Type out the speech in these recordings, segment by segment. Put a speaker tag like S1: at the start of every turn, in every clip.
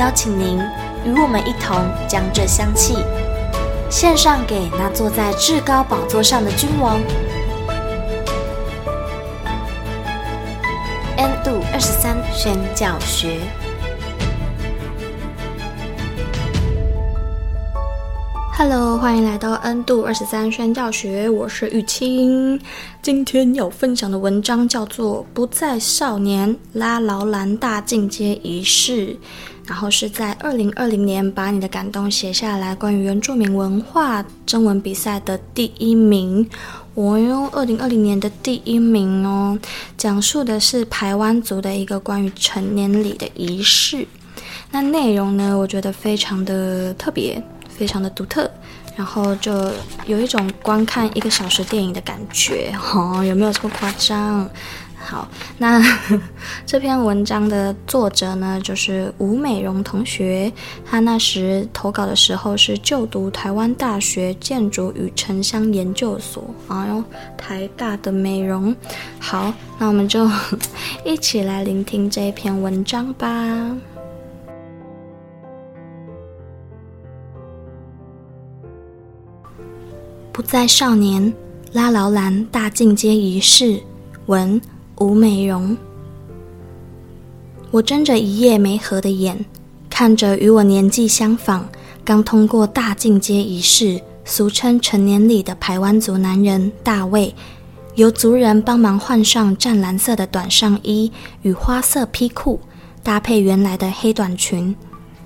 S1: 邀请您与我们一同将这香气献上给那坐在至高宝座上的君王。N 度二十三宣教学。Hello，欢迎来到 N 度二十三宣教学，我是玉清。今天要分享的文章叫做《不再少年拉劳兰大进阶仪式》。然后是在二零二零年把你的感动写下来，关于原住民文化征文比赛的第一名，我哟，二零二零年的第一名哦，讲述的是排湾族的一个关于成年礼的仪式。那内容呢，我觉得非常的特别，非常的独特，然后就有一种观看一个小时电影的感觉，哦，有没有这么夸张？好，那 这篇文章的作者呢，就是吴美容同学。他那时投稿的时候是就读台湾大学建筑与城乡研究所，啊哟，台大的美容。好，那我们就 一起来聆听这一篇文章吧。不再少年，拉劳兰大进阶仪式文。吴美容，我睁着一夜没合的眼，看着与我年纪相仿、刚通过大进阶仪式，俗称成年礼的排湾族男人大卫，由族人帮忙换上湛蓝色的短上衣与花色披裤，搭配原来的黑短裙，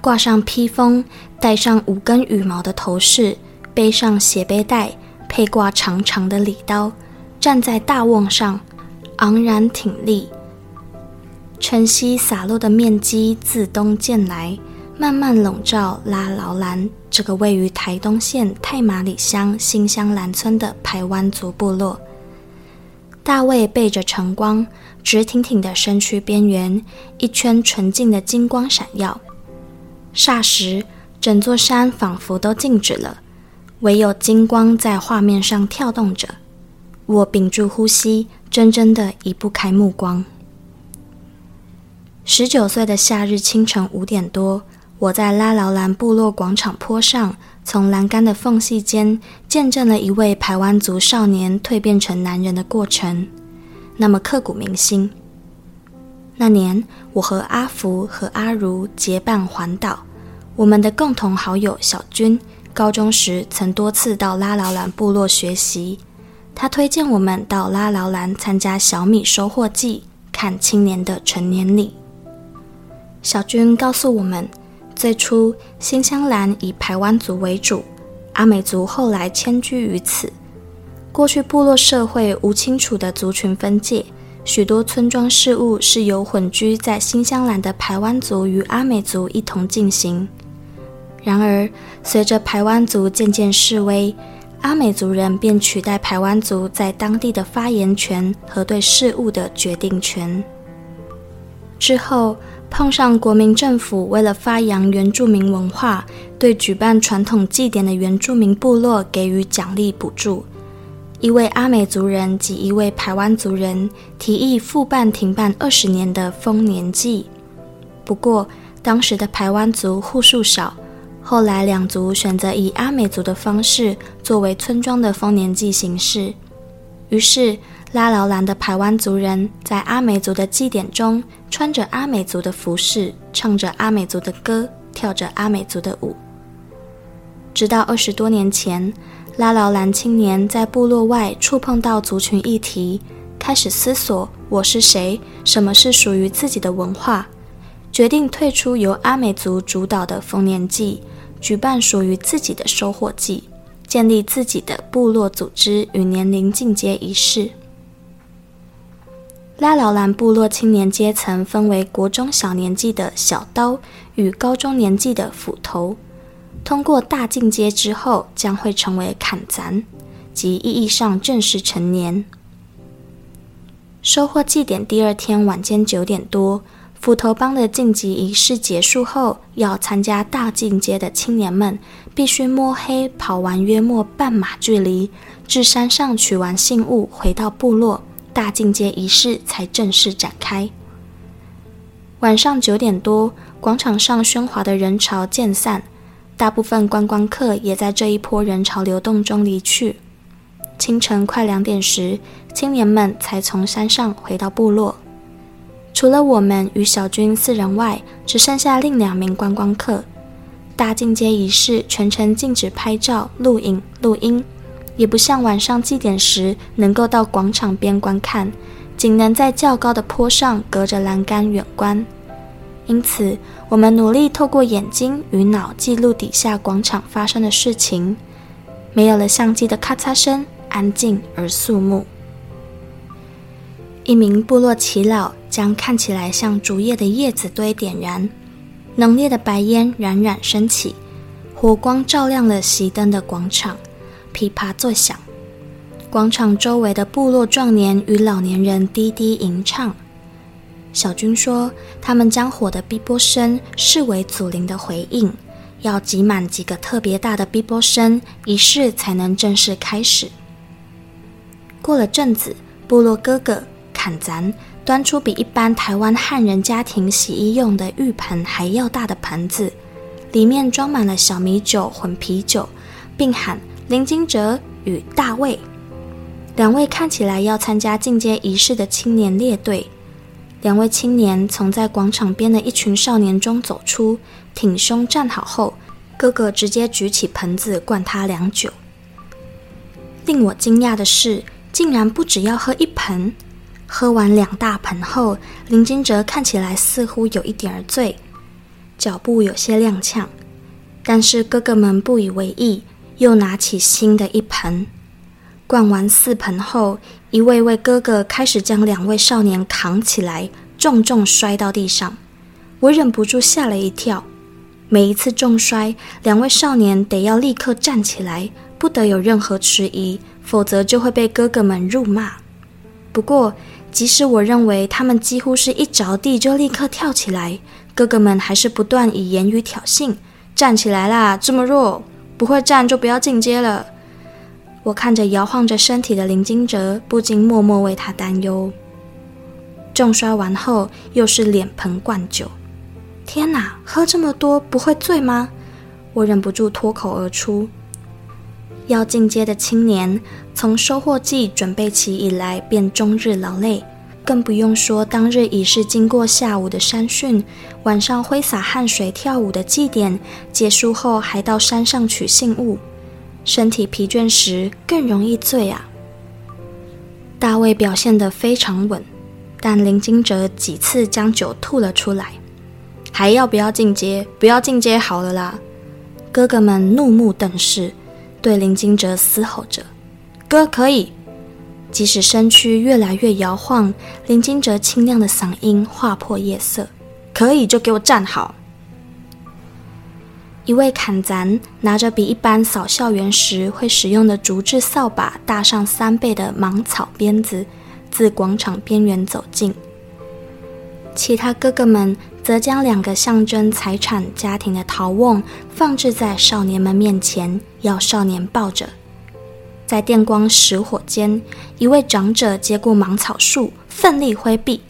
S1: 挂上披风，戴上五根羽毛的头饰，背上斜背带，配挂长长的礼刀，站在大瓮上。昂然挺立，晨曦洒落的面积自东渐来，慢慢笼罩拉劳兰这个位于台东县太麻里乡新香兰村的排湾族部落。大卫背着晨光，直挺挺的身躯边缘，一圈纯净的金光闪耀。霎时，整座山仿佛都静止了，唯有金光在画面上跳动着。我屏住呼吸，怔怔的移不开目光。十九岁的夏日清晨五点多，我在拉劳兰部落广场坡上，从栏杆的缝隙间见证了一位排湾族少年蜕变成男人的过程，那么刻骨铭心。那年，我和阿福和阿如结伴环岛，我们的共同好友小军，高中时曾多次到拉劳兰部落学习。他推荐我们到拉劳兰参加小米收获季，看青年的成年礼。小军告诉我们，最初新香兰以排湾族为主，阿美族后来迁居于此。过去部落社会无清楚的族群分界，许多村庄事务是由混居在新香兰的排湾族与阿美族一同进行。然而，随着排湾族渐渐式微，阿美族人便取代排湾族在当地的发言权和对事务的决定权。之后碰上国民政府为了发扬原住民文化，对举办传统祭典的原住民部落给予奖励补助。一位阿美族人及一位排湾族人提议复办停办二十年的丰年祭，不过当时的排湾族户数少。后来，两族选择以阿美族的方式作为村庄的丰年祭形式。于是，拉劳兰的排湾族人在阿美族的祭典中，穿着阿美族的服饰，唱着阿美族的歌，跳着阿美族的舞。直到二十多年前，拉劳兰青年在部落外触碰到族群议题，开始思索：我是谁？什么是属于自己的文化？决定退出由阿美族主导的丰年祭。举办属于自己的收获祭，建立自己的部落组织与年龄进阶仪式。拉劳兰部落青年阶层分为国中小年纪的小刀与高中年纪的斧头。通过大进阶之后，将会成为坎赞，即意义上正式成年。收获祭典第二天晚间九点多，斧头帮的晋级仪式结束后，要参加大进阶的青年们必须摸黑跑完约莫半马距离，至山上取完信物，回到部落。大进阶仪式才正式展开。晚上九点多，广场上喧哗的人潮渐散，大部分观光客也在这一波人潮流动中离去。清晨快两点时，青年们才从山上回到部落。除了我们与小军四人外，只剩下另两名观光客。大进阶仪式全程禁止拍照、录影、录音。也不像晚上祭典时能够到广场边观看，仅能在较高的坡上隔着栏杆远观。因此，我们努力透过眼睛与脑记录底下广场发生的事情。没有了相机的咔嚓声，安静而肃穆。一名部落耆老将看起来像竹叶的叶子堆点燃，浓烈的白烟冉冉升起，火光照亮了熄灯的广场。噼啪作响，广场周围的部落壮年与老年人低低吟唱。小军说，他们将火的哔啵声视为祖灵的回应，要挤满几个特别大的哔啵声，仪式才能正式开始。过了阵子，部落哥哥坎咱端出比一般台湾汉人家庭洗衣用的浴盆还要大的盆子，里面装满了小米酒混啤酒，并喊。林金哲与大卫两位看起来要参加进阶仪式的青年列队。两位青年从在广场边的一群少年中走出，挺胸站好后，哥哥直接举起盆子灌他俩酒。令我惊讶的是，竟然不只要喝一盆。喝完两大盆后，林金哲看起来似乎有一点儿醉，脚步有些踉跄，但是哥哥们不以为意。又拿起新的一盆，灌完四盆后，一位位哥哥开始将两位少年扛起来，重重摔到地上。我忍不住吓了一跳。每一次重摔，两位少年得要立刻站起来，不得有任何迟疑，否则就会被哥哥们辱骂。不过，即使我认为他们几乎是一着地就立刻跳起来，哥哥们还是不断以言语挑衅：“站起来啦，这么弱！”不会站就不要进阶了。我看着摇晃着身体的林金哲，不禁默默为他担忧。重摔完后，又是脸盆灌酒。天哪，喝这么多不会醉吗？我忍不住脱口而出。要进阶的青年，从收获季准备起以来，便终日劳累。更不用说，当日已是经过下午的山训，晚上挥洒汗水跳舞的祭典结束后，还到山上取信物，身体疲倦时更容易醉啊。大卫表现得非常稳，但林金哲几次将酒吐了出来。还要不要进阶？不要进阶好了啦！哥哥们怒目瞪视，对林金哲嘶吼着：“哥可以。”即使身躯越来越摇晃，林金哲清亮的嗓音划破夜色：“可以就给我站好！”一位坎赞拿着比一般扫校园时会使用的竹制扫把大上三倍的芒草鞭子，自广场边缘走近。其他哥哥们则将两个象征财产家庭的陶瓮放置在少年们面前，要少年抱着。在电光石火间，一位长者接过芒草树，奋力挥臂，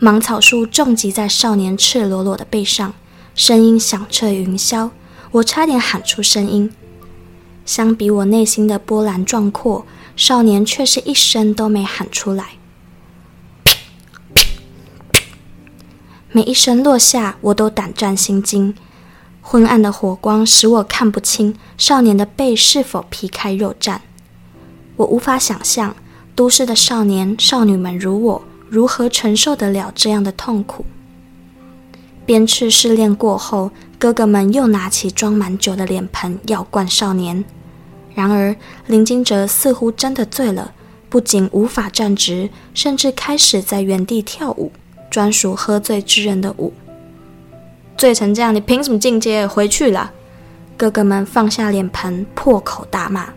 S1: 芒草树重击在少年赤裸裸的背上，声音响彻云霄。我差点喊出声音。相比我内心的波澜壮阔，少年却是一声都没喊出来。每一声落下，我都胆战心惊。昏暗的火光使我看不清少年的背是否皮开肉绽。我无法想象都市的少年少女们如我如何承受得了这样的痛苦。鞭笞试炼过后，哥哥们又拿起装满酒的脸盆要灌少年。然而林金哲似乎真的醉了，不仅无法站直，甚至开始在原地跳舞，专属喝醉之人的舞。醉成这样，你凭什么进阶？回去了！哥哥们放下脸盆，破口大骂。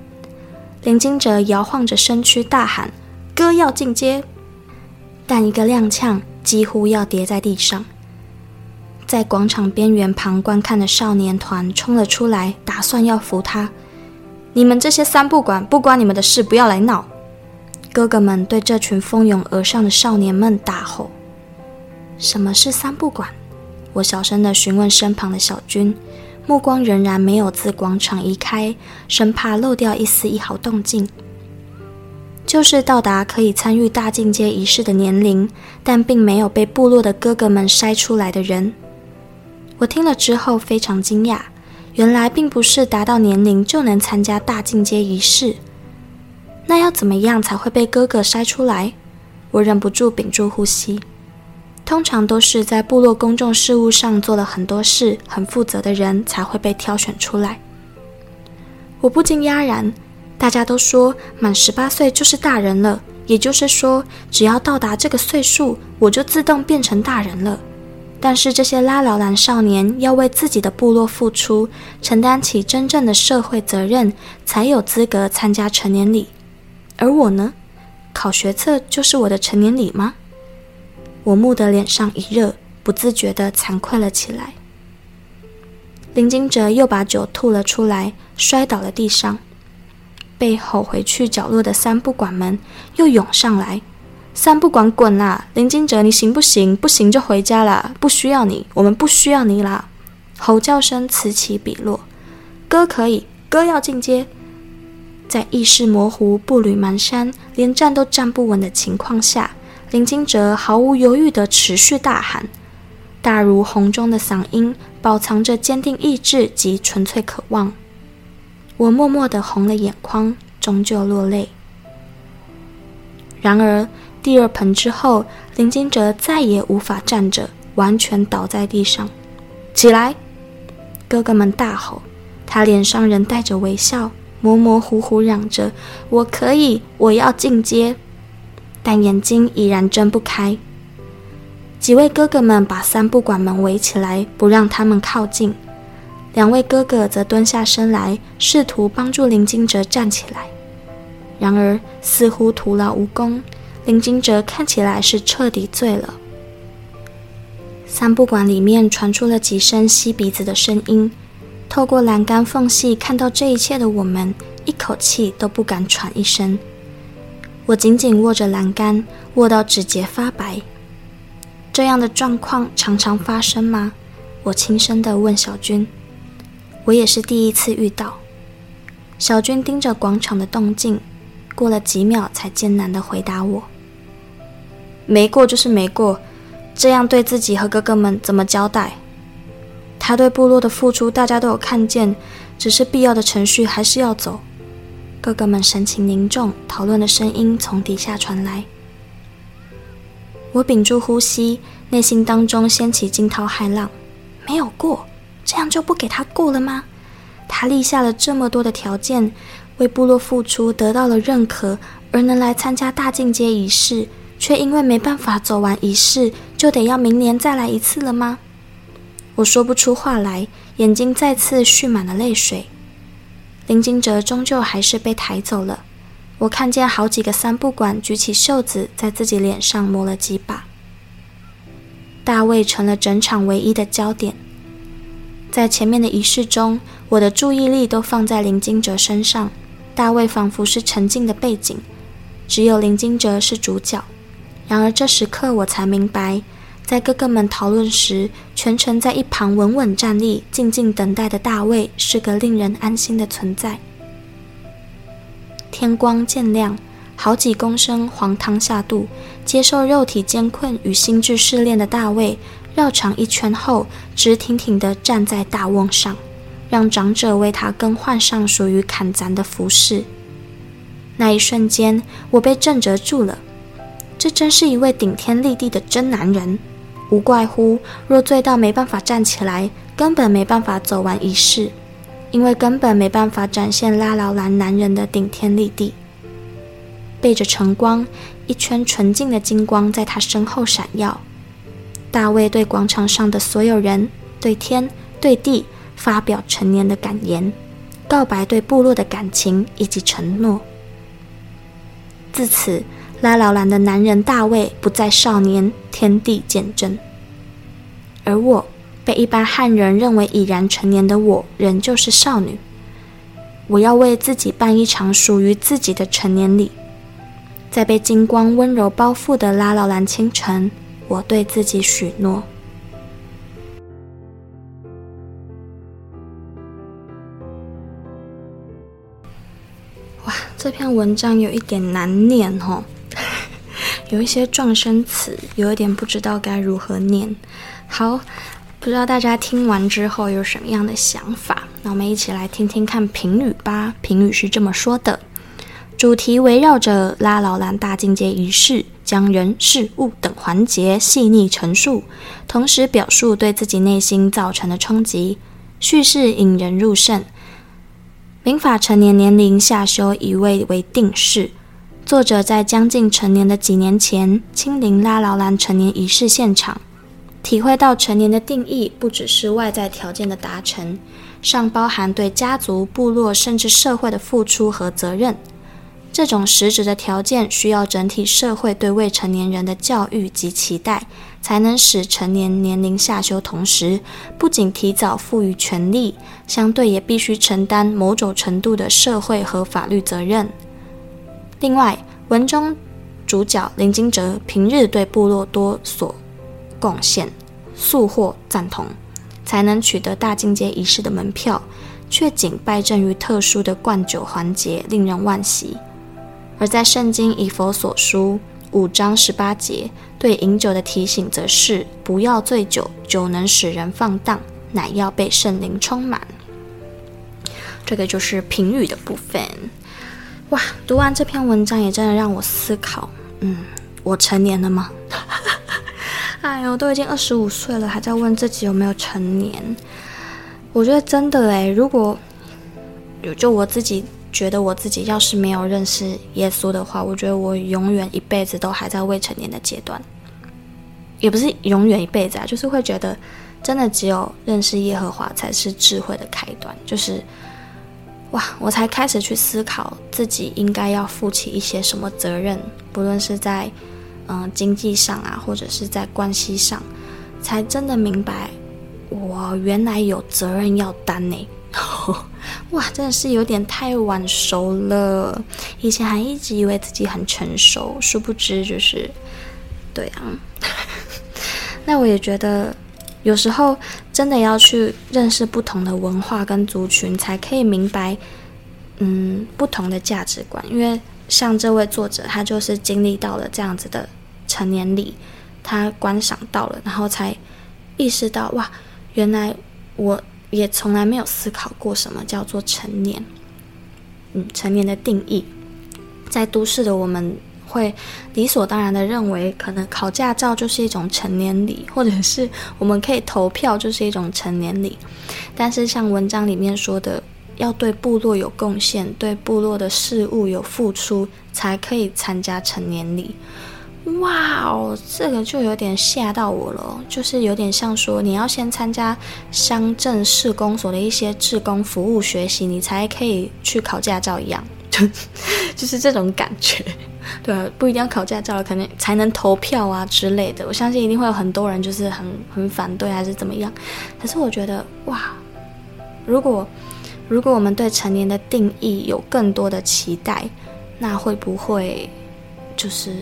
S1: 林惊哲摇晃着身躯，大喊：“哥要进阶！”但一个踉跄，几乎要跌在地上。在广场边缘旁观看的少年团冲了出来，打算要扶他。你们这些三不管，不关你们的事，不要来闹！哥哥们对这群蜂拥而上的少年们大吼：“什么是三不管？”我小声地询问身旁的小军，目光仍然没有自广场移开，生怕漏掉一丝一毫动静。就是到达可以参与大进阶仪式的年龄，但并没有被部落的哥哥们筛出来的人。我听了之后非常惊讶，原来并不是达到年龄就能参加大进阶仪式。那要怎么样才会被哥哥筛出来？我忍不住屏住呼吸。通常都是在部落公众事务上做了很多事、很负责的人才会被挑选出来。我不禁哑然，大家都说满十八岁就是大人了，也就是说，只要到达这个岁数，我就自动变成大人了。但是这些拉劳兰少年要为自己的部落付出，承担起真正的社会责任，才有资格参加成年礼。而我呢？考学测就是我的成年礼吗？我蓦地脸上一热，不自觉地惭愧了起来。林金哲又把酒吐了出来，摔倒了地上。被吼回去角落的三不管们又涌上来。三不管滚啦！林金哲，你行不行？不行就回家啦！不需要你，我们不需要你啦！吼叫声此起彼落。哥可以，哥要进阶。在意识模糊、步履蹒跚、连站都站不稳的情况下，林金哲毫无犹豫地持续大喊，大如洪钟的嗓音饱藏着坚定意志及纯粹渴望。我默默地红了眼眶，终究落泪。然而。第二盆之后，林金哲再也无法站着，完全倒在地上。起来！哥哥们大吼，他脸上仍带着微笑，模模糊糊嚷着：“我可以，我要进阶。”但眼睛已然睁不开。几位哥哥们把三不管们围起来，不让他们靠近。两位哥哥则蹲下身来，试图帮助林金哲站起来。然而，似乎徒劳无功。林金哲看起来是彻底醉了。三不管里面传出了几声吸鼻子的声音，透过栏杆缝隙看到这一切的我们，一口气都不敢喘一声。我紧紧握着栏杆，握到指节发白。这样的状况常常发生吗？我轻声地问小军。我也是第一次遇到。小军盯着广场的动静，过了几秒才艰难地回答我。没过就是没过，这样对自己和哥哥们怎么交代？他对部落的付出，大家都有看见，只是必要的程序还是要走。哥哥们神情凝重，讨论的声音从底下传来。我屏住呼吸，内心当中掀起惊涛骇浪。没有过，这样就不给他过了吗？他立下了这么多的条件，为部落付出，得到了认可，而能来参加大进阶仪式。却因为没办法走完仪式，就得要明年再来一次了吗？我说不出话来，眼睛再次蓄满了泪水。林金哲终究还是被抬走了。我看见好几个三不管举起袖子，在自己脸上抹了几把。大卫成了整场唯一的焦点。在前面的仪式中，我的注意力都放在林金哲身上，大卫仿佛是沉静的背景，只有林金哲是主角。然而这时刻，我才明白，在哥哥们讨论时，全程在一旁稳稳站立、静静等待的大卫，是个令人安心的存在。天光渐亮，好几公升黄汤下肚，接受肉体艰困与心智试炼的大卫，绕场一圈后，直挺挺地站在大瓮上，让长者为他更换上属于坎赞的服饰。那一瞬间，我被震慑住了。这真是一位顶天立地的真男人，无怪乎若醉到没办法站起来，根本没办法走完仪式，因为根本没办法展现拉劳兰男人的顶天立地。背着晨光，一圈纯净的金光在他身后闪耀。大卫对广场上的所有人、对天、对地发表陈年的感言，告白对部落的感情以及承诺。自此，拉劳兰的男人大卫不再少年，天地见证。而我，被一般汉人认为已然成年的我，仍旧是少女。我要为自己办一场属于自己的成年礼，在被金光温柔包覆的拉劳兰清晨，我对自己许诺。哇，这篇文章有一点难念哦，有一些撞声词，有一点不知道该如何念。好。不知道大家听完之后有什么样的想法？那我们一起来听听看评语吧。评语是这么说的：主题围绕着拉劳兰大境界仪式，将人事物等环节细腻陈述，同时表述对自己内心造成的冲击。叙事引人入胜。民法成年年龄下修一位为定式。作者在将近成年的几年前亲临拉劳兰成年仪式现场。体会到成年的定义不只是外在条件的达成，尚包含对家族、部落甚至社会的付出和责任。这种实质的条件需要整体社会对未成年人的教育及期待，才能使成年年龄下修。同时，不仅提早赋予权利，相对也必须承担某种程度的社会和法律责任。另外，文中主角林金哲平日对部落多所贡献，素获赞同，才能取得大净节仪式的门票，却仅败阵于特殊的灌酒环节，令人惋惜。而在圣经以佛所书五章十八节对饮酒的提醒，则是不要醉酒，酒能使人放荡，乃要被圣灵充满。这个就是评语的部分。哇，读完这篇文章也真的让我思考，嗯，我成年了吗？哎呦，都已经二十五岁了，还在问自己有没有成年。我觉得真的诶，如果有就我自己觉得我自己要是没有认识耶稣的话，我觉得我永远一辈子都还在未成年的阶段。也不是永远一辈子啊，就是会觉得真的只有认识耶和华才是智慧的开端。就是哇，我才开始去思考自己应该要负起一些什么责任，不论是在。嗯，经济上啊，或者是在关系上，才真的明白，我原来有责任要担呢。哇，真的是有点太晚熟了。以前还一直以为自己很成熟，殊不知就是，对啊。那我也觉得，有时候真的要去认识不同的文化跟族群，才可以明白，嗯，不同的价值观。因为像这位作者，他就是经历到了这样子的。成年礼，他观赏到了，然后才意识到哇，原来我也从来没有思考过什么叫做成年。嗯，成年的定义，在都市的我们会理所当然的认为，可能考驾照就是一种成年礼，或者是我们可以投票就是一种成年礼。但是像文章里面说的，要对部落有贡献，对部落的事物有付出，才可以参加成年礼。哇哦，这个就有点吓到我了，就是有点像说你要先参加乡镇市公所的一些志工服务学习，你才可以去考驾照一样，就是这种感觉。对啊，不一定要考驾照了，可能才能投票啊之类的。我相信一定会有很多人就是很很反对还是怎么样。可是我觉得哇，如果如果我们对成年的定义有更多的期待，那会不会就是？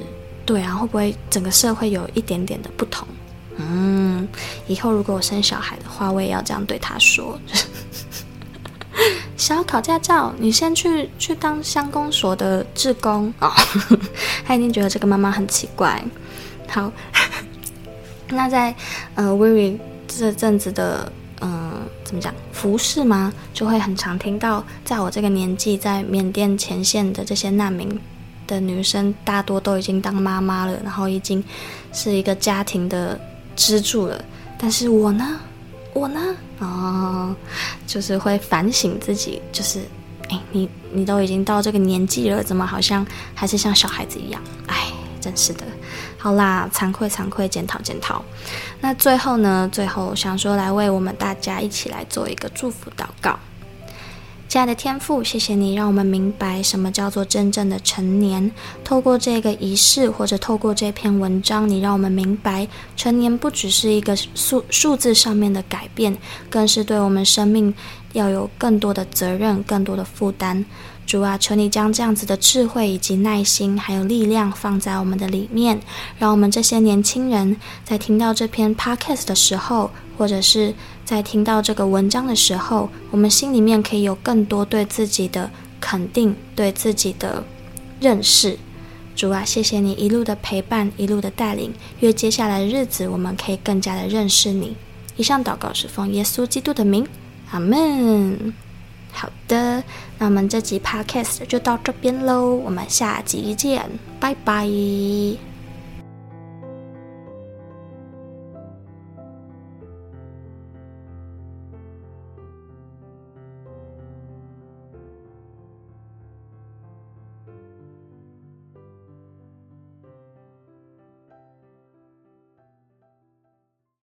S1: 对啊，会不会整个社会有一点点的不同？嗯，以后如果我生小孩的话，我也要这样对他说。想要考驾照，你先去去当乡公所的志工哦。他一定觉得这个妈妈很奇怪。好，那在呃微微这阵子的嗯、呃、怎么讲服饰吗？就会很常听到，在我这个年纪，在缅甸前线的这些难民。的女生大多都已经当妈妈了，然后已经是一个家庭的支柱了。但是我呢，我呢，哦，就是会反省自己，就是哎，你你都已经到这个年纪了，怎么好像还是像小孩子一样？哎，真是的。好啦，惭愧惭愧，检讨检讨。那最后呢？最后想说来为我们大家一起来做一个祝福祷告。亲爱的天父，谢谢你让我们明白什么叫做真正的成年。透过这个仪式，或者透过这篇文章，你让我们明白，成年不只是一个数数字上面的改变，更是对我们生命要有更多的责任、更多的负担。主啊，求你将这样子的智慧以及耐心，还有力量放在我们的里面，让我们这些年轻人在听到这篇 podcast 的时候，或者是在听到这个文章的时候，我们心里面可以有更多对自己的肯定，对自己的认识。主啊，谢谢你一路的陪伴，一路的带领，愿接下来的日子我们可以更加的认识你。以上祷告是奉耶稣基督的名，阿门。好的，那我们这集 podcast 就到这边喽，我们下集见，拜拜。